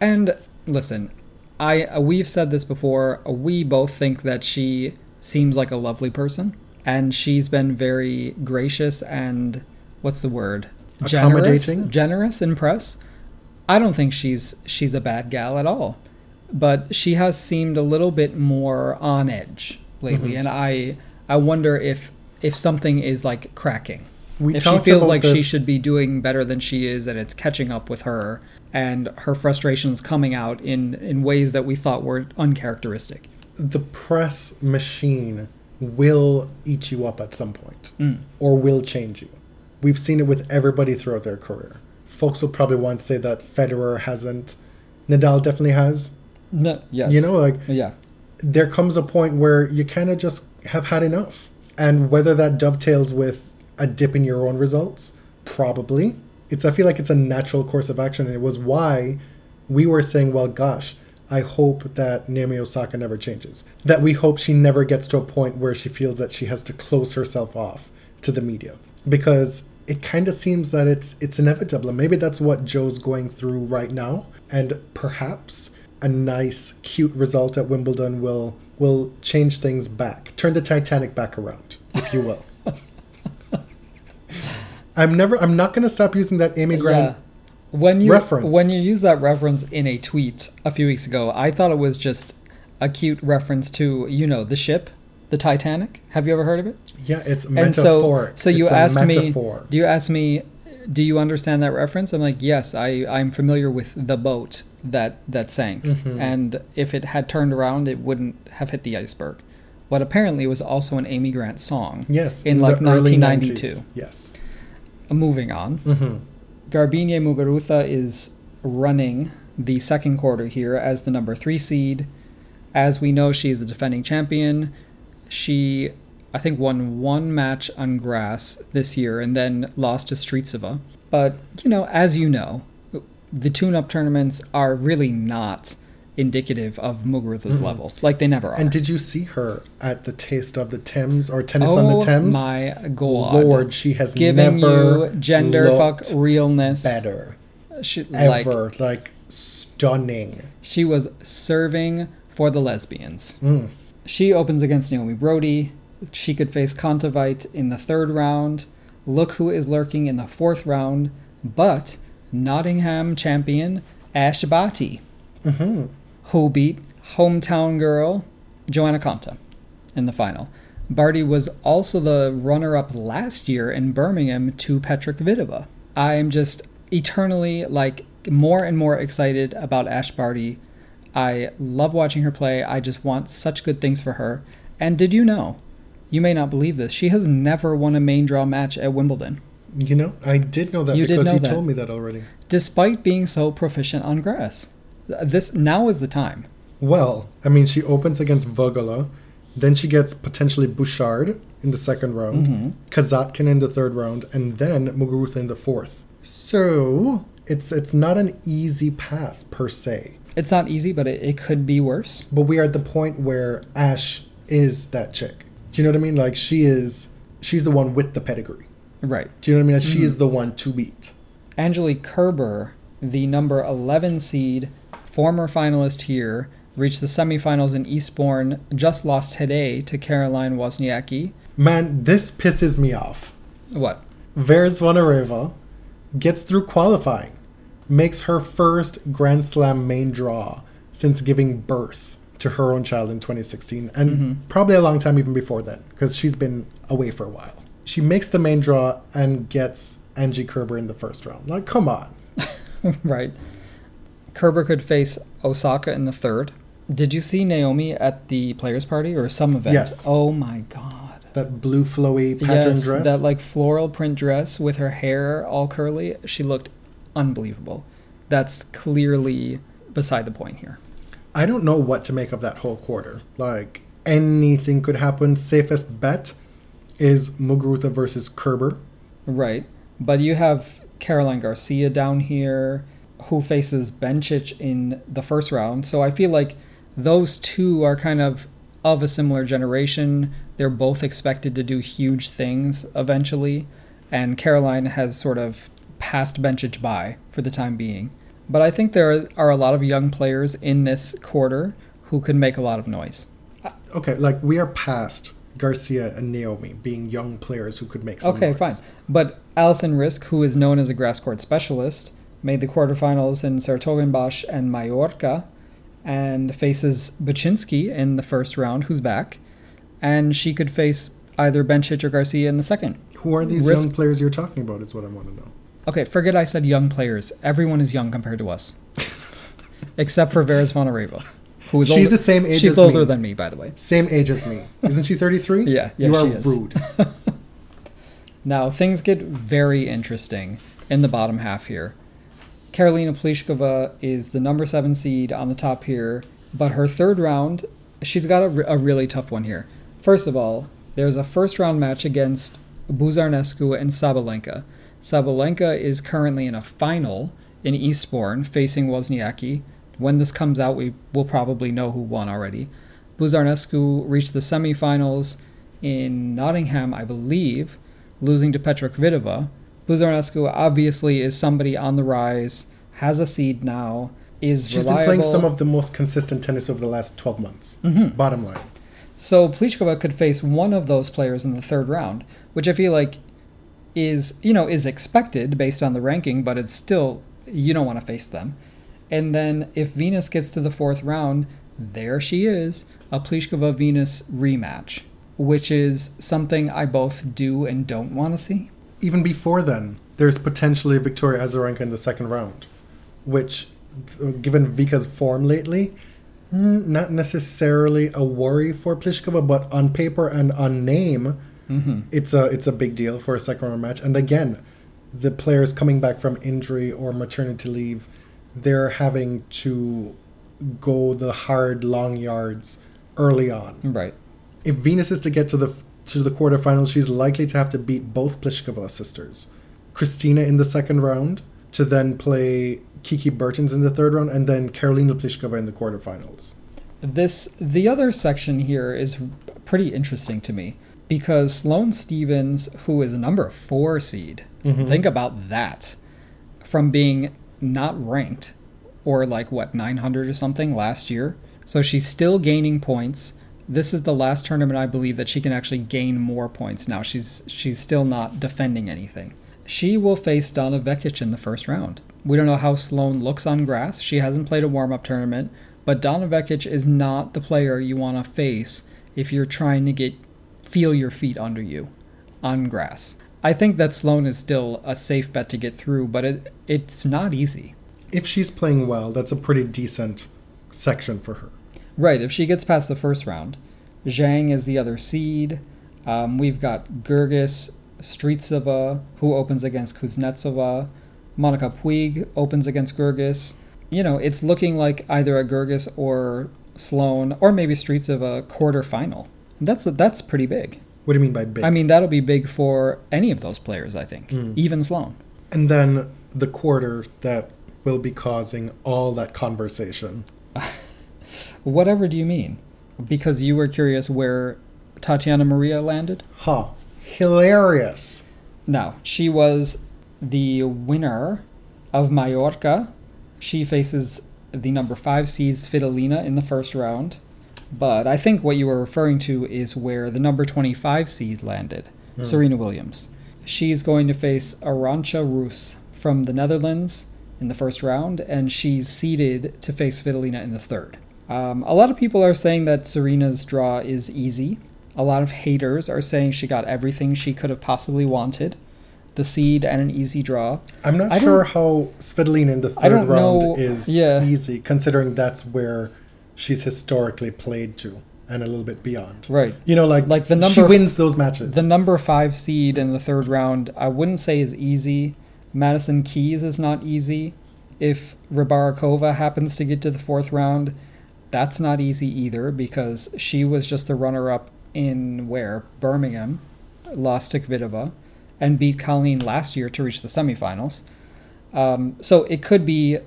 B: And listen, I we've said this before. We both think that she seems like a lovely person, and she's been very gracious and what's the word? Generous,
A: Accommodating?
B: generous in press. I don't think she's she's a bad gal at all, but she has seemed a little bit more on edge lately,
A: Mhm.
B: and I I wonder if if something is like cracking
A: We
B: if she feels like she should be doing better than she is and it's catching up with her and her frustrations coming out in in ways that we thought were uncharacteristic
A: the press machine will eat you up at some point
B: Mm.
A: or will change you. We've seen it with everybody throughout their career. Folks will probably want to say that Federer hasn't. Nadal definitely has.
B: no, yes
A: You know, like
B: yeah
A: there comes a point where you kind of just have had enough. And whether that dovetails with a dip in your own results, probably. It's I feel like it's a natural course of action and it was why we were saying, well gosh, I hope that Naomi Osaka never changes. That we hope she never gets to a point where she feels that she has to close herself off to the media. Because it kind of seems that it's it's inevitable. And maybe that's what Jo's going through right now. And perhaps a nice, cute result at Wimbledon will will change things back. Turn the Titanic back around, if you will. I'm never I'm not gonna stop using that Amy Grant
B: yeah. When you
A: reference.
B: when you use that reference in a tweet a few weeks ago i thought it was just a cute reference to you know the ship the titanic. Have you ever heard of it?
A: Yeah, it's
B: and so
A: metaphoric.
B: so you
A: It's
B: asked me do you ask me do you understand that reference? I'm like yes i i'm familiar with the boat that that sank.
A: Mhm.
B: and if it had turned around it wouldn't have hit the iceberg. But apparently it was also an amy grant song
A: Yes,
B: in
A: the
B: like 1992
A: Yes.
B: Moving on
A: hmm
B: Garbine Muguruza is running the second quarter here as the number three seed. As we know, she is the defending champion. She, I think, won one match on grass this year and then lost to Strycova. But, you know, as you know, the tune up tournaments are really not indicative of Muguruza's level. Like they never are.
A: And did you see her at the Taste of the Thames or Tennis
B: oh
A: on the Thames?
B: my god.
A: Lord, she has never
B: you gender fuck realness.
A: better
B: She, like,
A: ever. Like, stunning.
B: She was serving for the lesbians.
A: Mm.
B: She opens against Naomi Broady. She could face Kontaveit in the third round. Look who is lurking in the fourth round, but Nottingham champion Ash Barty,
A: hmm
B: who beat hometown girl Joanna Konta in the final. Barty was also the runner up last year in Birmingham to Petra Kvitova. I am just eternally like more and more excited about Ash Barty. I love watching her play. I just want such good things for her. And did you know? You may not believe this. She has never won a main draw match at Wimbledon,
A: You know, I did know that
B: You
A: because
B: know
A: you
B: that.
A: told me that already.
B: despite being so proficient on grass. This now is the time.
A: Well, I mean, she opens against Voegele, then she gets potentially Bouchard in the second round,
B: Mhm.
A: Kazatkin in the third round, and then Muguruza in the fourth. So it's it's not an easy path per se,
B: It's not easy, but it, it could be worse.
A: but we are at the point where Ash is that chick. Do you know what I mean? Like she is, she's the one with the pedigree.
B: Right.
A: Do you know what I mean? Like, She is the one to beat.
B: Angelique Kerber, the number 11 seed, former finalist here, reached the semifinals in Eastbourne, just lost today to Caroline Wozniacki.
A: Man, this pisses me off.
B: What?
A: Vera Zvonareva gets through qualifying, makes her first Grand Slam main draw since giving birth to her own child in 2016, and
B: Mhm.
A: probably a long time even before then, because she's been away for a while. She makes the main draw and gets Angie Kerber in the first round. Like, come on.
B: right. Kerber could face Osaka in the third. Did you see Naomi at the players' party or some event?
A: Yes.
B: Oh my god.
A: That blue flowy pattern
B: yes,
A: dress.
B: that like floral print dress with her hair all curly. She looked unbelievable. That's clearly beside the point here.
A: I don't know what to make of that whole quarter. Like, anything could happen. Safest bet is Muguruza versus Kerber.
B: Right. But you have Caroline Garcia down here who faces Bencic in the first round. So I feel like those two are kind of of a similar generation. They're both expected to do huge things eventually. And Caroline has sort of passed Bencic by for the time being. But I think there are a lot of young players in this quarter who could make a lot of noise.
A: Uh, okay, like we are past Garcia and Naomi being young players who could make some
B: Okay,
A: noise.
B: fine. But Alison Riske, who is known as a grass court specialist, made the quarterfinals in 's-Hertogenbosch and Mallorca and faces Bacsinszky in the first round, who's back. And she could face either Bencic or Garcia in the second.
A: Who are these
B: Risk-
A: young players you're talking about? Is what I want to know.
B: Okay, forget I said young players. Everyone is young compared to us. Except for Vera Zvonareva, who is
A: She's
B: older.
A: the same age
B: She's older
A: me.
B: than me, by the way.
A: Same age as me. Isn't she 33?
B: Yeah, yeah,
A: You are rude.
B: Now, things get very interesting in the bottom half here. Karolina Pliskova is the number seven seed on the top here, but her third round, she's got a, a really tough one here. First of all, there's a first round match against Buzarnescu and Sabalenka. Sabalenka is currently in a final in Eastbourne facing Wozniacki. When this comes out, we will probably know who won already. Buzarnescu reached the semifinals in Nottingham, I believe, losing to Petra Kvitova. Buzarnescu obviously is somebody on the rise, has a seed now, is
A: She's
B: reliable.
A: been playing some of the most consistent tennis over the last 12 months.
B: Mhm.
A: Bottom line.
B: So Pliskova could face one of those players in the third round, which I feel like is you know is expected based on the ranking, but it's still you don't want to face them. And then if Venus gets to the fourth round, there she is, a Pliskova Venus rematch, which is something I both do and don't want to see.
A: Even before then, there's potentially Victoria Azarenka in the second round, which, given Vika's form lately, mm, not necessarily a worry for Pliskova, but on paper and on name,
B: Mm-hmm.
A: it's a it's a big deal for a second round match. And again, the players coming back from injury or maternity leave, they're having to go the hard long yards early on.
B: Right.
A: If Venus is to get to the to the quarterfinals, she's likely to have to beat both Pliskova sisters, Kristyna in the second round, to then play Kiki Bertens in the third round, and then Karolina Pliskova in the quarterfinals.
B: This the other section here is pretty interesting to me because Sloane Stevens, who is a number four seed,
A: Mhm.
B: think about that, from being not ranked, or like what 900 or something last year. So she's still gaining points. This is the last tournament I believe that she can actually gain more points. Now she's she's still not defending anything. She will face Donna Vekic in the first round. We don't know how Sloane looks on grass. She hasn't played a warm up tournament, but Donna Vekic is not the player you want to face if you're trying to get feel your feet under you on grass. I think that Sloane is still a safe bet to get through, but it it's not easy.
A: If she's playing well, that's a pretty decent section for her.
B: Right, if she gets past the first round. Zhang is the other seed. Um, we've got Goerges Strycova, who opens against Kuznetsova. Monica Puig opens against Goerges. You know, it's looking like either a Goerges or Sloane, or maybe Strycova quarterfinal. That's that's pretty big.
A: What do you mean by big?
B: I mean, that'll be big for any of those players, I think,
A: Mm.
B: even Sloane.
A: and then the quarter that will be causing all that conversation.
B: Whatever do you mean? Because you were curious where Tatiana Maria landed?
A: Huh. Hilarious.
B: No, she was the winner of Mallorca. She faces the number five seeds Svitolina in the first round. But I think what you were referring to is where the number 25 seed landed,
A: Hmm.
B: Serena Williams. She's going to face Arantxa Rus from the Netherlands in the first round, and she's seeded to face Svitolina in the third. Um, a lot of people are saying that Serena's draw is easy. A lot of haters are saying she got everything she could have possibly wanted the seed and an easy draw.
A: I'm not
B: I
A: sure how Svitolina in the third round
B: know-
A: is
B: yeah.
A: easy, considering that's where she's historically played to and a little bit beyond.
B: Right.
A: You know, like
B: Like the number she
A: wins those matches.
B: The number five seed in the third round, I wouldn't say is easy. Madison Keys is not easy. If Rybarikova happens to get to the fourth round, that's not easy either because she was just the runner up in where? Birmingham. lost to Kvitova, and beat Colleen last year to reach the semifinals. Um, so it could be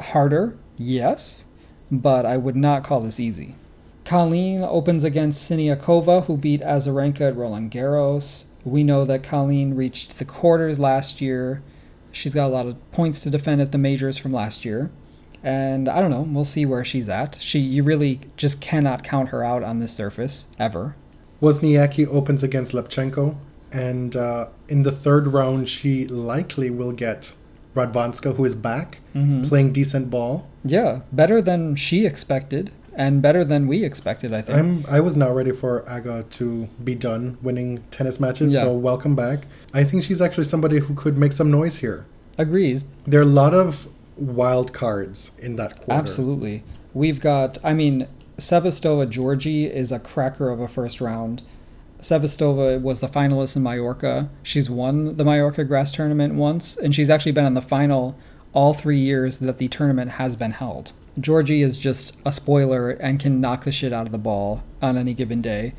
B: harder, yes, but I would not call this easy. Colleen opens against Siniakova, who beat Azarenka at Roland Garros. We know that Colleen reached the quarters last year. She's got a lot of points to defend at the majors from last year. And I don't know, we'll see where she's at. She you really just cannot count her out on this surface ever.
A: Wozniacki opens against Lepchenko, and uh, in the third round, she likely will get Radwanska, who is back,
B: Mhm.
A: playing decent ball.
B: Yeah, better than she expected and better than we expected, I think.
A: I'm I was not ready for Aga to be done winning tennis matches,
B: Yeah.
A: so welcome back. I think she's actually somebody who could make some noise here.
B: Agreed.
A: There are a lot of wild cards in that quarter.
B: Absolutely. We've got, I mean, Sevastova Giorgi is a cracker of a first round. Sevastova was the finalist in Mallorca. She's won the Mallorca grass tournament once, and she's actually been in the final all three years that the tournament has been held. Giorgi is just a spoiler and can knock the shit out of the ball on any given day.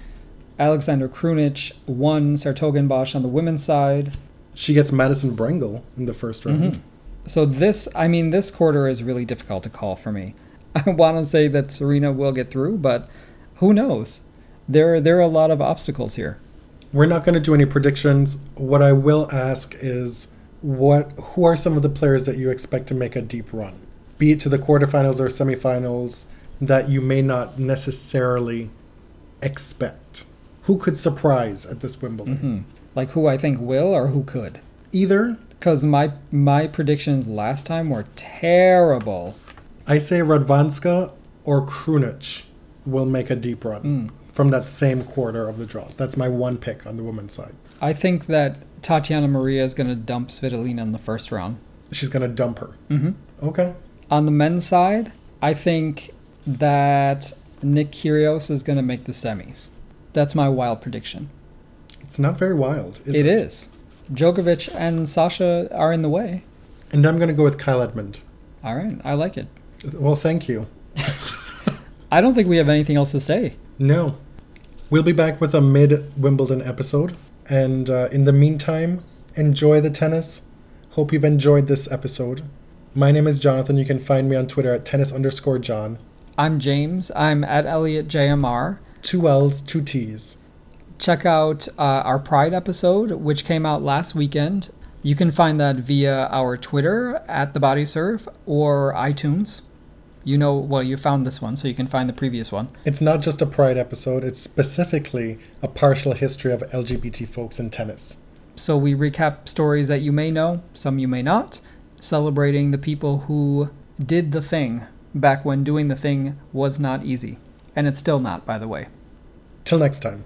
B: Alexander Krunic won 's-Hertogenbosch on the women's side.
A: She gets Madison Brengle in the first round.
B: Mhm. So this, I mean, this quarter is really difficult to call for me. I want to say that Serena will get through, but who knows? There, there are a lot of obstacles here.
A: We're not going to do any predictions. What I will ask is what who are some of the players that you expect to make a deep run? Be it to the quarterfinals or semifinals that you may not necessarily expect. Who could surprise at this Wimbledon?
B: Hmm. Like who I think will or who could.
A: Either
B: Because my my predictions last time were terrible.
A: I say Radwanska or Krunic will make a deep run
B: Mm.
A: from that same quarter of the draw. That's my one pick on the women's side.
B: I think that Tatiana Maria is going to dump Svitolina in the first round.
A: She's going to dump her.
B: Mm-hmm.
A: Okay.
B: On the men's side, I think that Nick Kyrgios is going to make the semis. That's my wild prediction.
A: It's not very wild, is
B: It
A: it?
B: is. Djokovic and Sasha are in the way.
A: And I'm going to go with Kyle Edmund.
B: All right, I like it.
A: Well, thank you.
B: I don't think we have anything else to say.
A: No. We'll be back with a mid Wimbledon episode. And uh, in the meantime, enjoy the tennis. Hope you've enjoyed this episode. My name is Jonathan. You can find me on Twitter at tennis underscore John.
B: I'm James. I'm at Elliot JMR.
A: Two L's, two T's.
B: Check out uh, our Pride episode, which came out last weekend. You can find that via our Twitter at the Body Surf or iTunes. You know, well, you found this one, so you can find the previous one.
A: It's not just a Pride episode, it's specifically a partial history of LGBT folks in tennis.
B: So we recap stories that you may know, some you may not, celebrating the people who did the thing back when doing the thing was not easy. And it's still not, by the way.
A: Till next time.